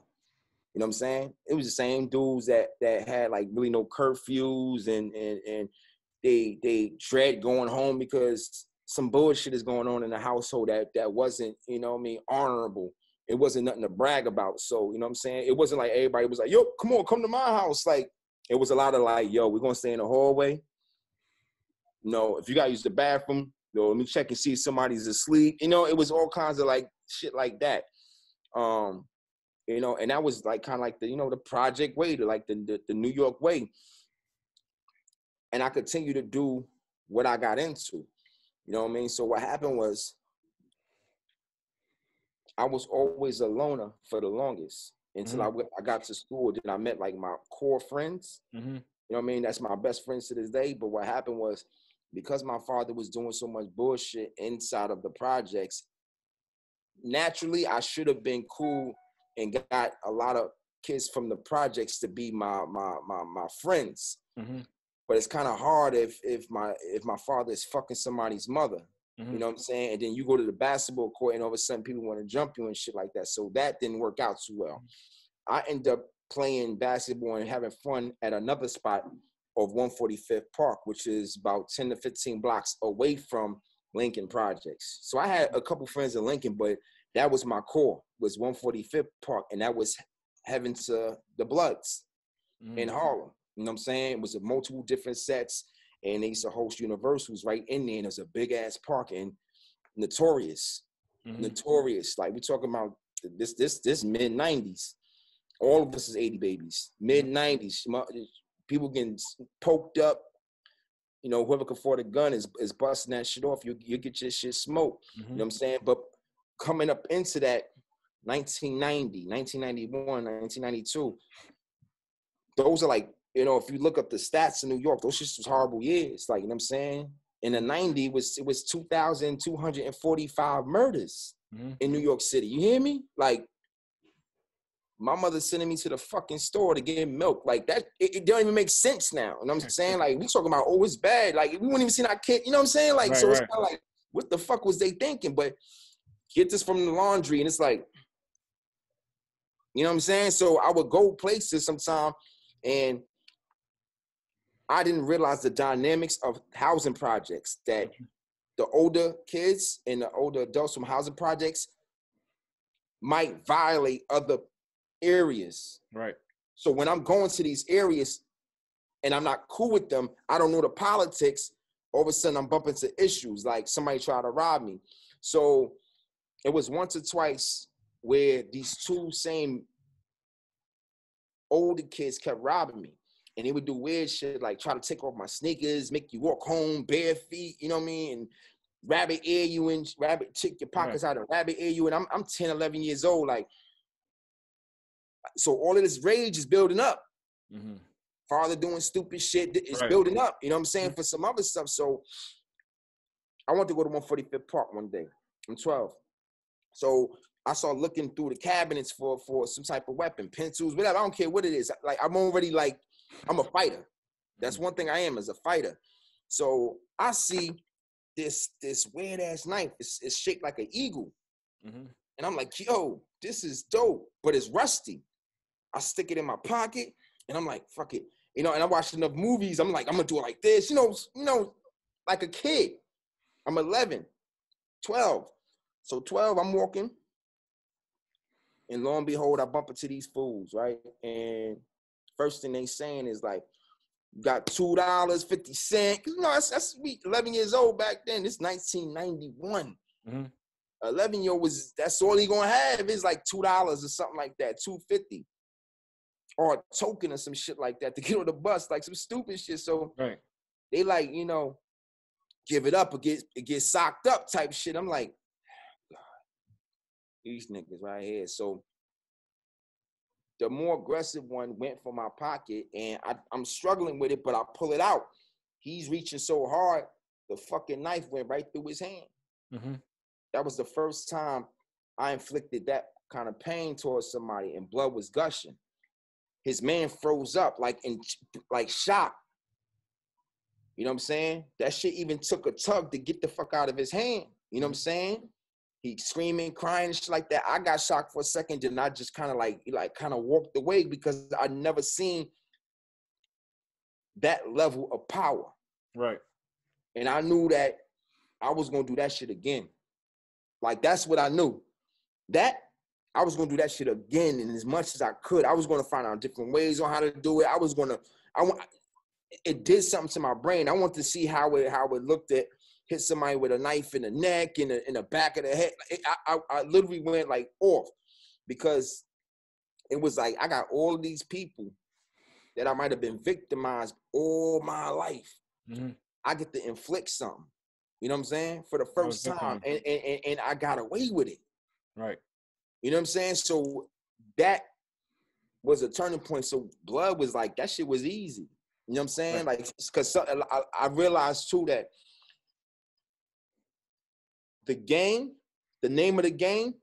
You know what I'm saying? It was the same dudes that that had like really no curfews and and and they they dread going home because some bullshit is going on in the household that that wasn't, you know I mean, honorable. It wasn't nothing to brag about. So, you know what I'm saying? It wasn't like everybody was like, yo, come on, come to my house. Like it was a lot of like, yo, we're gonna stay in the hallway. No, if you gotta use the bathroom, yo, let me check and see if somebody's asleep. You know, it was all kinds of like shit like that. Um, you know, and that was like kind of like the, you know, the project way, to like the, the the New York way. And I continue to do what I got into. You know what I mean? So what happened was I was always a loner for the longest until I went, I got to school. Then I met like my core friends. Mhm. You know what I mean? That's my best friends to this day. But what happened was because my father was doing so much bullshit inside of the projects, naturally I should have been cool and got a lot of kids from the projects to be my my my my friends. Mhm. But it's kind of hard if if my if my father is fucking somebody's mother. Mhm. You know what I'm saying? And then you go to the basketball court and all of a sudden people want to jump you and shit like that. So that didn't work out too well. I end up playing basketball and having fun at another spot of 145th Park, which is about 10 to 15 blocks away from Lincoln Projects. So I had a couple friends in Lincoln, but that was my core, was 145th Park, and that was heaven to the Bloods in Mhm. Harlem. You know what I'm saying? It was a multiple different sets, and they used to host universals right in there. And there's a big ass parking. notorious, Mhm. notorious. Like we're talking about this, this, this mid '90s. All of us is '80 babies. Mid '90s, people getting poked up. You know, whoever can afford a gun is is busting that shit off. You you get your shit smoked. You know what I'm saying? But coming up into that 1990, 1991, 1992, those are like, you know, if you look up the stats in New York, those just was horrible years. Like, you know what I'm saying? In the 90 was it was 2,245 murders Mhm. in New York City. You hear me? Like my mother sending me to the fucking store to get milk. Like that, it, it don't even make sense now. You know what I'm saying? Like we talking about, oh, it's bad. Like we wouldn't even see our kid. You know what I'm saying? Like Right, so, it's right. kind of like, what the fuck was they thinking? But get this from the laundry, and it's like, you know what I'm saying? So I would go places sometime, and I didn't realize the dynamics of housing projects that mm-hmm. the older kids and the older adults from housing projects might violate other areas. Right. So when I'm going to these areas and I'm not cool with them, I don't know the politics. All of a sudden, I'm bumping into issues like somebody tried to rob me. So it was once or twice where these two same older kids kept robbing me. And they would do weird shit like try to take off my sneakers, make you walk home bare feet, you know what I mean? And rabbit ear you and rabbit check your Right. pockets out and rabbit ear you. And I'm I'm 10, 11 years old. Like, so all of this rage is building up. Mhm. Father doing stupid shit is Right. building up. You know what I'm saying? For some other stuff. So I want to go to 145th Park one day. I'm 12. So I started looking through the cabinets for for some type of weapon, pencils, whatever. I don't care what it is. Like I'm already like, I'm a fighter. That's one thing I am as a fighter. So I see this this weird ass knife. It's, it's shaped like an eagle. Mhm. And I'm like, yo, this is dope, but it's rusty. I stick it in my pocket and I'm like, fuck it. You know, and I watched enough movies. I'm like, I'm gonna do it like this, you know, you know, like a kid. I'm 11, 12. So 12, I'm walking. And lo and behold, I bump into these fools, right? And first thing they saying is like, got two dollars fifty cent. You know, that's that's we eleven years old back then. It's nineteen ninety one. Mhm. Eleven year was that's all he gonna have is like two dollars or something like that, two fifty, or a token or some shit like that to get on the bus, like some stupid shit. So Right. they like you know give it up or get it get socked up type shit. I'm like, God, these niggas right here. So the more aggressive one went for my pocket, and I, I'm struggling with it, but I pull it out. He's reaching so hard, the fucking knife went right through his hand. hmm That was the first time I inflicted that kind of pain towards somebody, and blood was gushing. His man froze up like in like shock. You know what I'm saying? That shit even took a tug to get the fuck out of his hand. You know what I'm saying? He screaming, crying, shit like that. I got shocked for a second, and I just kind of like like kind of walked away because I never seen that level of power. Right. And I knew that I was gonna do that shit again. Like that's what I knew. That I was gonna do that shit again, and as much as I could, I was gonna find out different ways on how to do it. I was gonna, I want. It did something to my brain. I want to see how it how it looked at hit somebody with a knife in the neck in the in the back of the head. It- I, I I literally went like off because it was like I got all of these people that I might have been victimized all my life. hmm I get to inflict something. You know what I'm saying? For the first time. And, and, and, and I got away with it. Right. You know what I'm saying? So that was a turning point. So blood was like, that shit was easy. You know what I'm saying? Right. Like, because I, I realized too that the game, the name of the game,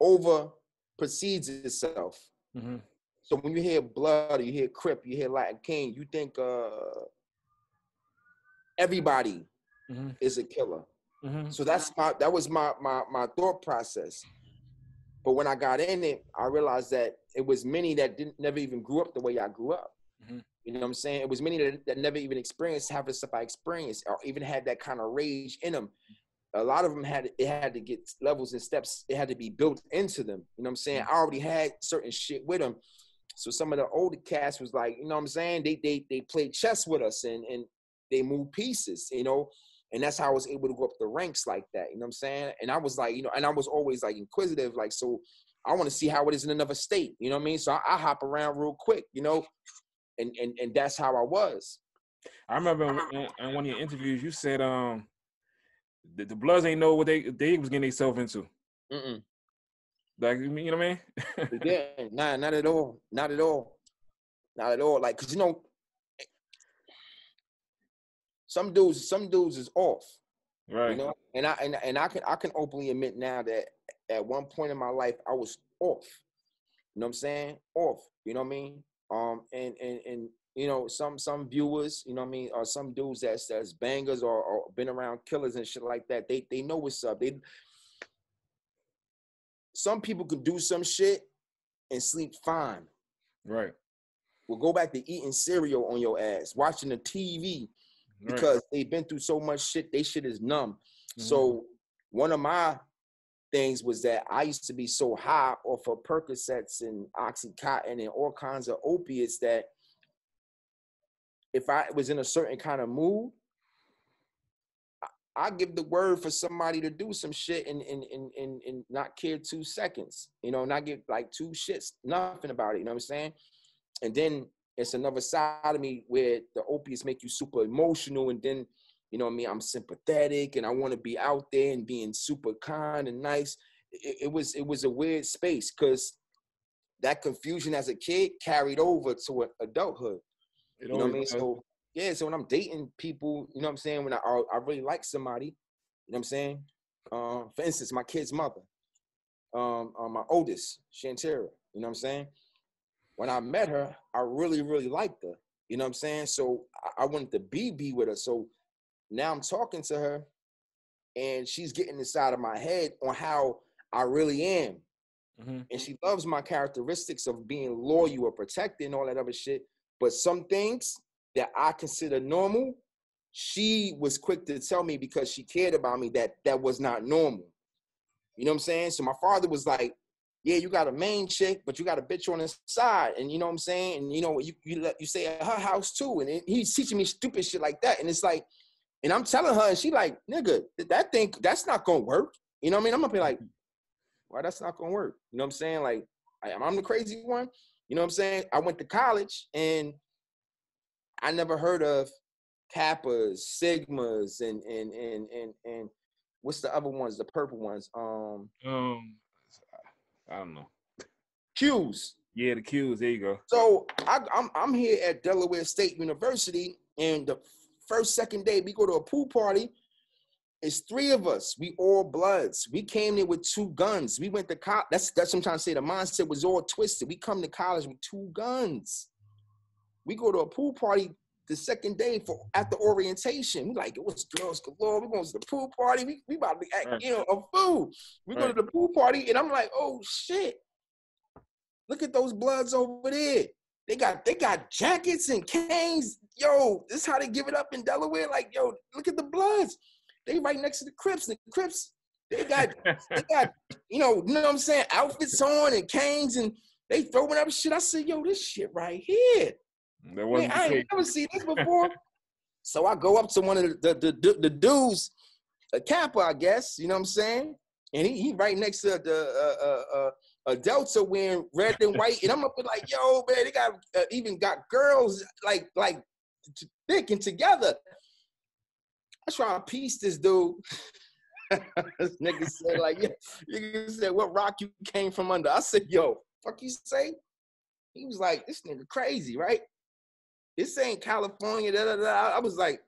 over precedes itself. hmm So when you hear blood, you hear Crip, you hear Latin King, you think uh everybody hmm is a killer. hmm So that's my that was my my my thought process. But when I got in it, I realized that it was many that didn't never even grew up the way I grew up. Mhm. You know what I'm saying? It was many that, that never even experienced half the stuff I experienced, or even had that kind of rage in them. A lot of them had it had to get levels and steps. It had to be built into them. You know what I'm saying? Mm. I already had certain shit with them. So some of the older cast was like, you know what I'm saying? They they they played chess with us and and they moved pieces, you know. And that's how I was able to go up the ranks like that. You know what I'm saying? And I was like, you know, and I was always like inquisitive, like, so I want to see how it is in another state. You know what I mean? So I, I hop around real quick, you know, and and and that's how I was. I remember in, in one of your interviews, you said um the, the Bloods ain't know what they they was getting themselves into. Mm-mm. Like you know what I mean? Yeah, nah, not at all, not at all, not at all. Like, cause you know, some dudes, some dudes is off. right. You know, and I and, and I can I can openly admit now that at one point in my life I was off. You know what I'm saying? Off. You know what I mean? Um, and and and you know some some viewers, you know what I mean, or some dudes that's that's bangers or, or been around killers and shit like that. They they know what's up. They some people could do some shit and sleep fine. Right. Will go back to eating cereal on your ass, watching the TV Right. because they've been through so much shit. They shit is numb. Mhm. So one of my things was that I used to be so high off of Percocets and Oxycontin and all kinds of opiates that if I was in a certain kind of mood, I- give the word for somebody to do some shit and and, and and and not care two seconds, you know, not give like two shits, nothing about it, you know what I'm saying? And then it's another side of me where the opiates make you super emotional and then you know what I mean? I'm sympathetic and I want to be out there and being super kind and nice. It, it was it was a weird space because that confusion as a kid carried over to adulthood. It You know what I mean? does. So yeah, so when I'm dating people, you know what I'm saying? When I I I really like somebody, you know what I'm saying? Uh, for instance, my kid's mother, um, uh, my oldest, Shantira, you know what I'm saying? When I met her, I really, really liked her. You know what I'm saying? So I, I wanted to be be with her. So now I'm talking to her, and she's getting inside of my head on how I really am Mhm. and she loves my characteristics of being loyal or protected and all that other shit. But some things that I consider normal, she was quick to tell me because she cared about me that that was not normal. You know what I'm saying? So my father was like, yeah, you got a main chick, but you got a bitch on the side, and you know what I'm saying, and you know you you let you say at her house too, and he's teaching me stupid shit like that, and it's like, and I'm telling her, and she like, nigga, that thing that's not gonna work. You know what I mean? I'm gonna be like, why that's not gonna work? You know what I'm saying? Like, I, I'm the crazy one. You know what I'm saying? I went to college and I never heard of Kappas, Sigmas, and and and and and what's the other ones? The purple ones. Um, um, I don't know. Qs. Yeah, the Qs. There you go. So I, I'm I'm here at Delaware State University, and the first second day we go to a pool party. It's three of us. We all bloods. We came there with two guns. We went to college. That's that's what I'm trying to say. The mindset was all twisted. We come to college with two guns. We go to a pool party the second day for after orientation. We like it was girls galore. We going to the pool party. We, we about to be act, you know a fool. We right. go to the pool party and I'm like, oh shit. Look at those bloods over there. They got they got jackets and canes. Yo, this is how they give it up in Delaware. Like, yo, look at the bloods. They right next to the Crips. The Crips, they got they got, you know, you know what I'm saying, outfits on and canes and they throwing up shit. I said, yo, this shit right here. That wasn't Man, I ain't never seen this before. so I go up to one of the the, the, the dudes, a Kappa, I guess, you know what I'm saying? And he, he right next to the uh, uh, uh, a Delta wearing red and white, and I'm up with like, yo, man, they got uh, even got girls like like thick and together. I try to piece this dude. this nigga said like, yeah, said, what rock you came from under? I said, yo, fuck you say? He was like, this nigga crazy, right? this ain't California. Da, da, da. I was like,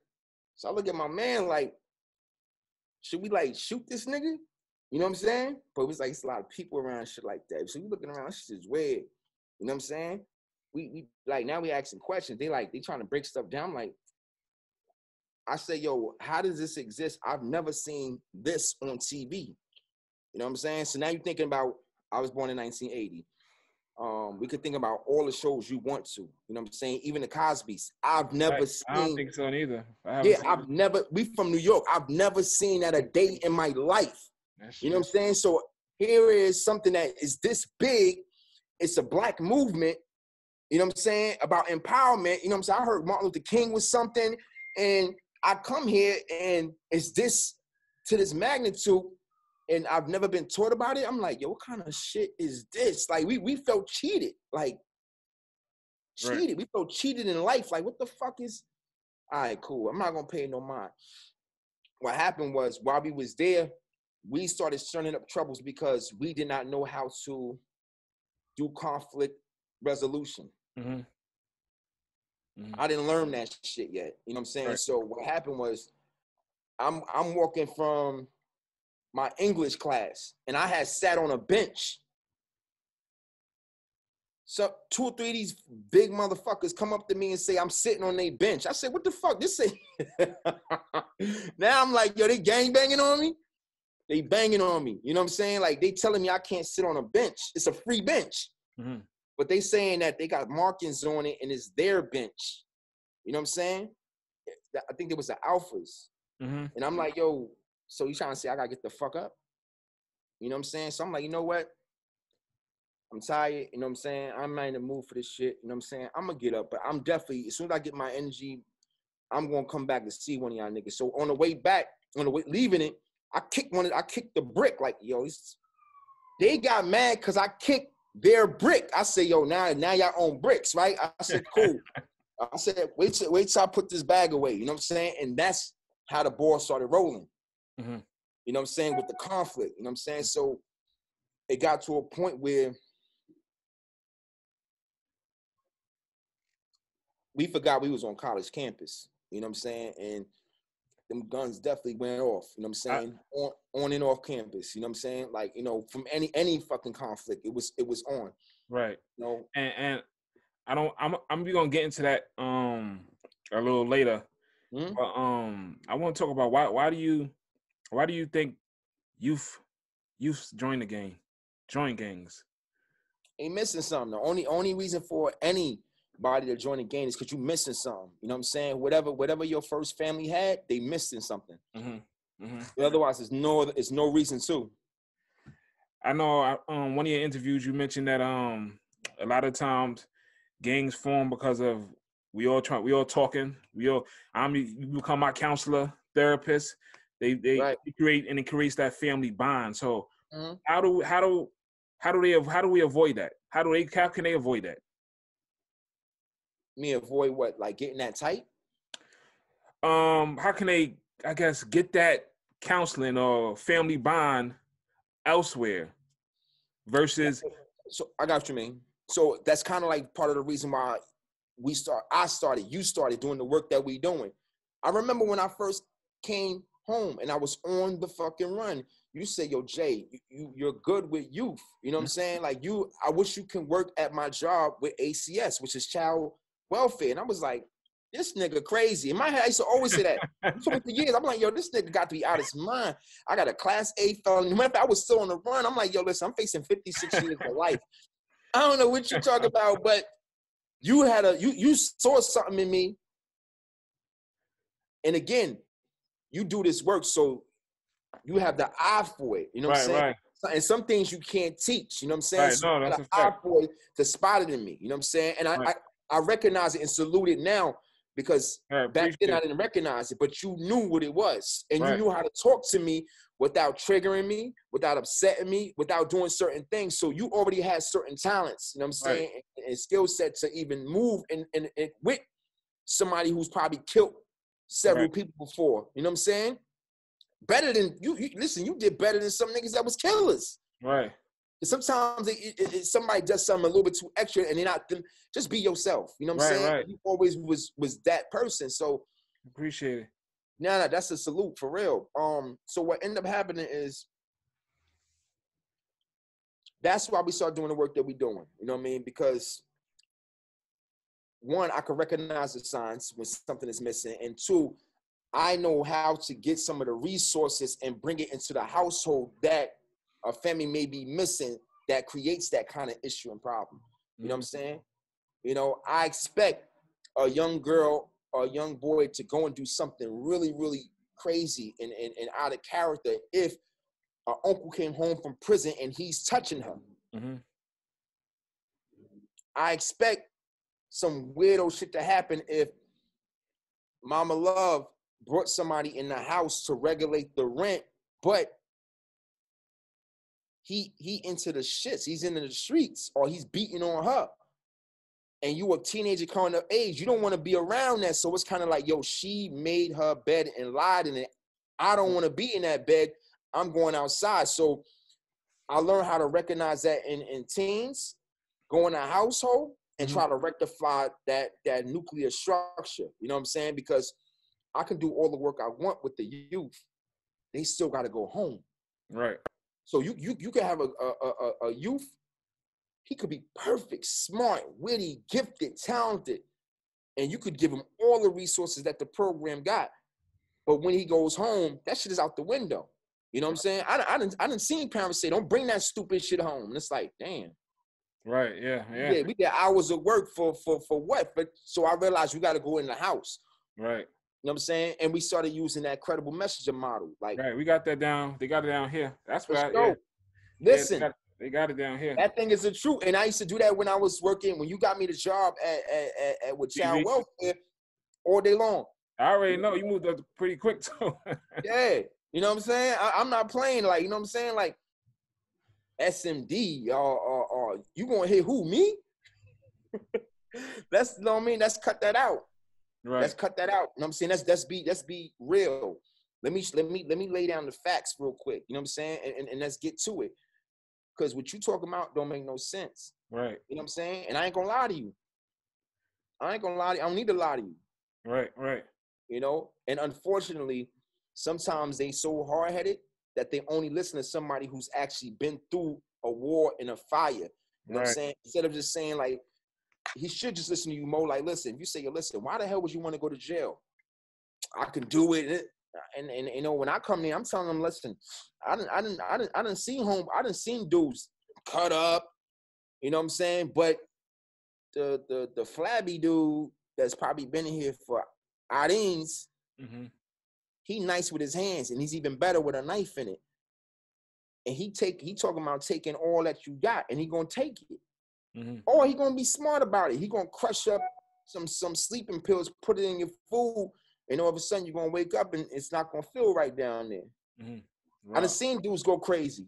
so I look at my man like, should we like shoot this nigga? You know what I'm saying? But it was like it's a lot of people around shit like that. So we looking around, shit is weird. You know what I'm saying? We we like now we asking questions. They like they trying to break stuff down. like, I say, yo, how does this exist? I've never seen this on TV. You know what I'm saying? So now you're thinking about I was born in 1980. Um, we could think about all the shows you want to. You know what I'm saying? Even the Cosby's. I've never seen. I don't think so neither. Yeah, I've it. never. We from New York. I've never seen that a day in my life. That's you know what I'm saying? So here is something that is this big. It's a black movement. You know what I'm saying about empowerment. You know what I'm saying? I heard Martin Luther King was something, and I come here and it's this to this magnitude and I've never been taught about it. I'm like, yo, what kind of shit is this? Like, we we felt cheated, like cheated. Right. We felt cheated in life. Like, what the fuck is? All right, cool. I'm not gonna pay no mind. What happened was while we was there, we started stirring up troubles because we did not know how to do conflict resolution. Mm-hmm. Mm-hmm. I didn't learn that shit yet. You know what I'm saying? Right. So what happened was I'm I'm walking from my English class, and I had sat on a bench. So two or three of these big motherfuckers come up to me and say I'm sitting on their bench. I said, "What the fuck?" This say. now I'm like, "Yo, they gang banging on me." They banging on me. You know what I'm saying? Like they telling me I can't sit on a bench. It's a free bench. Mm-hmm. But they saying that they got markings on it and it's their bench. You know what I'm saying? I think it was the alphas. Mm-hmm. And I'm like, yo, so you trying to say I gotta get the fuck up? You know what I'm saying? So I'm like, you know what? I'm tired, you know what I'm saying? I'm not in the mood for this shit, you know what I'm saying? I'm gonna get up, but I'm definitely, as soon as I get my energy, I'm gonna come back to see one of y'all niggas. So on the way back, on the way leaving it, I kicked one, of, I kicked the brick, like, yo, they got mad because I kicked their brick. I say yo, now, now y'all own bricks, right? I said, cool. I said, wait till, wait till I put this bag away, you know what I'm saying? And that's how the ball started rolling. Mm-hmm. You know what I'm saying? With the conflict, you know what I'm saying? So it got to a point where we forgot we was on college campus. You know what I'm saying? And them guns definitely went off. You know what I'm saying? I, on on and off campus. You know what I'm saying? Like you know, from any any fucking conflict, it was it was on. Right. You know? And and I don't. I'm I'm gonna get into that um a little later. Mm-hmm. But um, I want to talk about why why do you why do you think youth youth join the game, join gangs? Ain't missing something. The only only reason for anybody to join the gang is because you're missing something. You know what I'm saying? Whatever whatever your first family had, they missing something. Mm-hmm. Mm-hmm. Otherwise, there's no it's no reason to. I know I, um, one of your interviews you mentioned that um a lot of times gangs form because of we all try we all talking we all I'm you become my counselor therapist they they, Right. create and it creates that family bond so Mhm. how do how do how do they how do we avoid that how do they how can they avoid that Me avoid what? Like getting that tight? um how can they I guess get that counseling or family bond elsewhere versus So I got what you mean. So that's kind of like part of the reason why we start. I started. You started doing the work that we doing. I remember when I first came home and I was on the fucking run. You say, "Yo, Jay, you, you you're good with youth." You know what I'm saying? Like you, I wish you can work at my job with ACS, which is child welfare. And I was like, "This nigga crazy." In my head, I used to always say that. For years. I'm like, yo, this nigga got to be out of his mind. I got a class A felony. Matter I was still on the run. I'm like, yo, listen, I'm facing 56 years of life. I don't know what you talk about, but you had a you you saw something in me. And again, you do this work, so you have the eye for it. You know what I'm right saying? right And some things you can't teach. You know what I'm saying? Right, So no, that's a eye for it to spot it in me. You know what I'm saying? And I. I, I recognize it and salute it now because right, back then I didn't recognize it, but you knew what it was, and Right. you knew how to talk to me without triggering me, without upsetting me, without doing certain things. So you already had certain talents, you know what I'm Right. saying, and, and skill set to even move and and, and with somebody who's probably killed several Right. people before. You know what I'm saying? Better than you, you. Listen, you did better than some niggas that was killers. right Sometimes it, it, it- somebody does something a little bit too extra, and they're not. them- Just be yourself. You know what I'm Right, saying? right. You always was was that person. So appreciate it no, no, that's a salute for real. Um, so what ended up happening is that's why we start doing the work that we're doing. You know what I mean? Because one, I can recognize the signs when something is missing, and two, I know how to get some of the resources and bring it into the household that a family may be missing that creates that kind of issue and problem. You know what I'm saying? You know, I expect a young girl or a young boy to go and do something really, really crazy and, and, and out of character if our uncle came home from prison and he's touching her. hmm I expect some weirdo shit to happen if Mama Love brought somebody in the house to regulate the rent, but he he into the shits. He's into the streets or he's beating on her. And you a teenager coming of age, you don't want to be around that. So it's kind of like, yo, she made her bed and lied in it. I don't want to be in that bed. I'm going outside. So I learned how to recognize that in, in teens, go in a household and Mhm. try to rectify that that nuclear structure. You know what I'm saying? Because I can do all the work I want with the youth. They still got to go home. right So you you you can have a a, a, a- youth. He could be perfect, smart, witty, gifted, talented, and you could give him all the resources that the program got. But when he goes home, that shit is out the window. You know what I'm saying? I I didn't I didn't see parents say, "Don't bring that stupid shit home." And it's like, damn. right yeah yeah Yeah, we did hours of work for for for what? But so I realized we got to go in the house. right You know what I'm saying? And we started using that credible messenger model. Like, right we got that down they got it down here that's what let's I, yeah. go. Yeah, Listen, they, got, they got it down here that thing is the truth. And I used to do that when I was working. When you got me the job at at, at, at with child TV. welfare all day long. I already know you moved up pretty quick too Yeah, you know what I'm saying? I, I'm not playing like you know what I'm saying. Like SMD or or, or you gonna hit who me? That's you know what I mean. Let's cut that out. Right Let's cut that out. You know what I'm saying? Let's let's be let's be real. Let me let me let me lay down the facts real quick. You know what I'm saying? And, and, and let's get to it. Because what you talking about don't make no sense. right You know what I'm saying? And I ain't gonna lie to you. I ain't gonna lie to you. I don't need to lie to you. right right You know? And unfortunately, sometimes they so hard-headed that they only listen to somebody who's actually been through a war and a fire. You know what I'm saying? Instead of just saying like, he should just listen to you more like, listen, you say, yo, listen, why the hell would you want to go to jail? I can do it. And, and you know, when I come there, I'm telling them, listen, I didn't, I didn't, I didn't, I didn't see home, I didn't seen dudes cut up, you know what I'm saying? But the the the flabby dude that's probably been in here for Adins, hmm he nice with his hands, and he's even better with a knife in it. and he take he talking about taking all that you got, and he gonna take it, hmm or he gonna be smart about it. He gonna crush up some some sleeping pills, put it in your food, and all of a sudden you're gonna wake up and it's not gonna feel right down there. hmm I done seen dudes go crazy.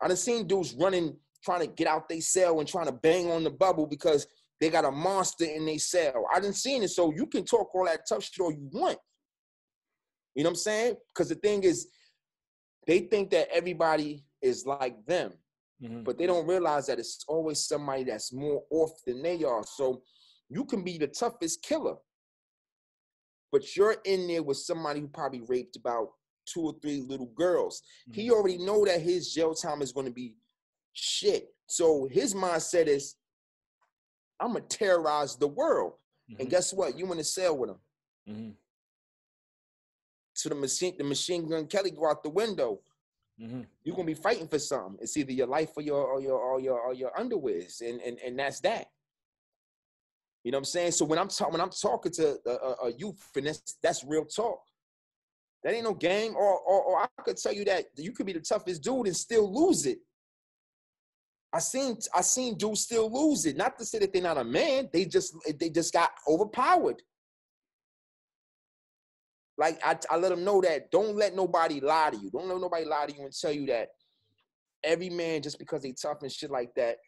I done seen dudes running, trying to get out they cell and trying to bang on the bubble because they got a monster in their cell. I done seen it. So you can talk all that tough shit all you want. You know what I'm saying? Because the thing is, they think that everybody is like them, hmm but they don't realize that it's always somebody that's more off than they are. So you can be the toughest killer, but you're in there with somebody who probably raped about two or three little girls. He already know that his jail time is going to be shit. So his mindset is, I'm gonna terrorize the world. And Mhm. guess what? You in the cell with him. hmm So the machine, the machine gun Kelly go out the window. Hmm You're gonna be fighting for something. It's either your life or your or your or your or your underwears, and and and that's that. You know what I'm saying? So when I'm talking when I'm talking to a, a, a youth, and that's that's real talk. That ain't no game. Or, or or I could tell you that you could be the toughest dude and still lose it. I seen I seen dudes still lose it. Not to say that they're not a man. They just they just got overpowered. Like I, I let them know that don't let nobody lie to you. Don't let nobody lie to you and tell you that every man just because they tough and shit like that,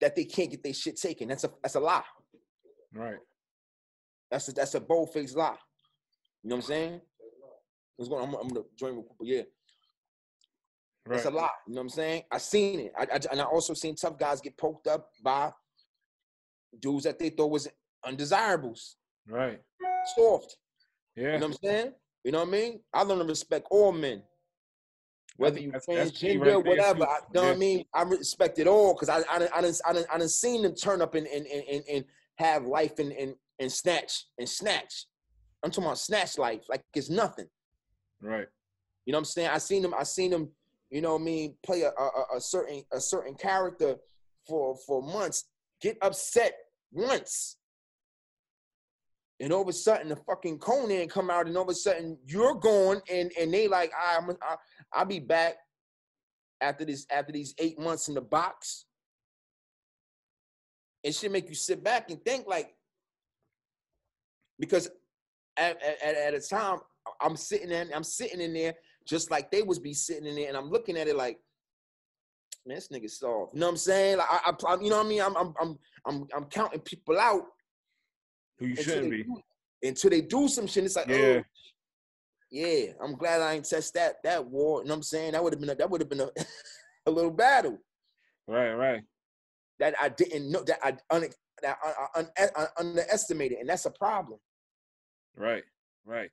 that they can't get their shit taken. That's a that's a lie. Right. That's a that's a bold faced lie. You know what I'm saying? What's going on? I'm, I'm gonna join quick, but yeah, Right. that's a lie. You know what I'm saying? I seen it. I, I, and I also seen tough guys get poked up by dudes that they thought was undesirables, Right. soft. Yeah. You know what I'm saying? You know what I mean? I learn to respect all men. Whether you that's- that's key transgender, right there, whatever. I, you know what I mean? I respect it all because I I I I done, I done seen them turn up and and, and, and, and have life and, and and snatch and snatch. I'm talking about snatch life like it's nothing. Right. You know what I'm saying? I seen them. I seen them. You know what I mean? Play a, a, a certain a certain character for for months. Get upset once, and all of a sudden the fucking Conan come out, and all of a sudden you're gone, and and they like I'm I, I'll be back after this after these eight months in the box. It should make you sit back and think like because at, at, at a time I'm sitting in I'm sitting in there just like they was be sitting in there and I'm looking at it like man this nigga soft. You know what I'm saying? Like I, I you know what I mean? I'm I'm I'm I'm, I'm counting people out Who you shouldn't be. do- until they do some shit it's like Yeah. oh yeah I'm glad I ain't touched that that war you know what I'm saying that would have been a, that would have been a, a little battle Right. Right. that I didn't know that I un, that I, I, un, I underestimated and that's a problem Right. Right.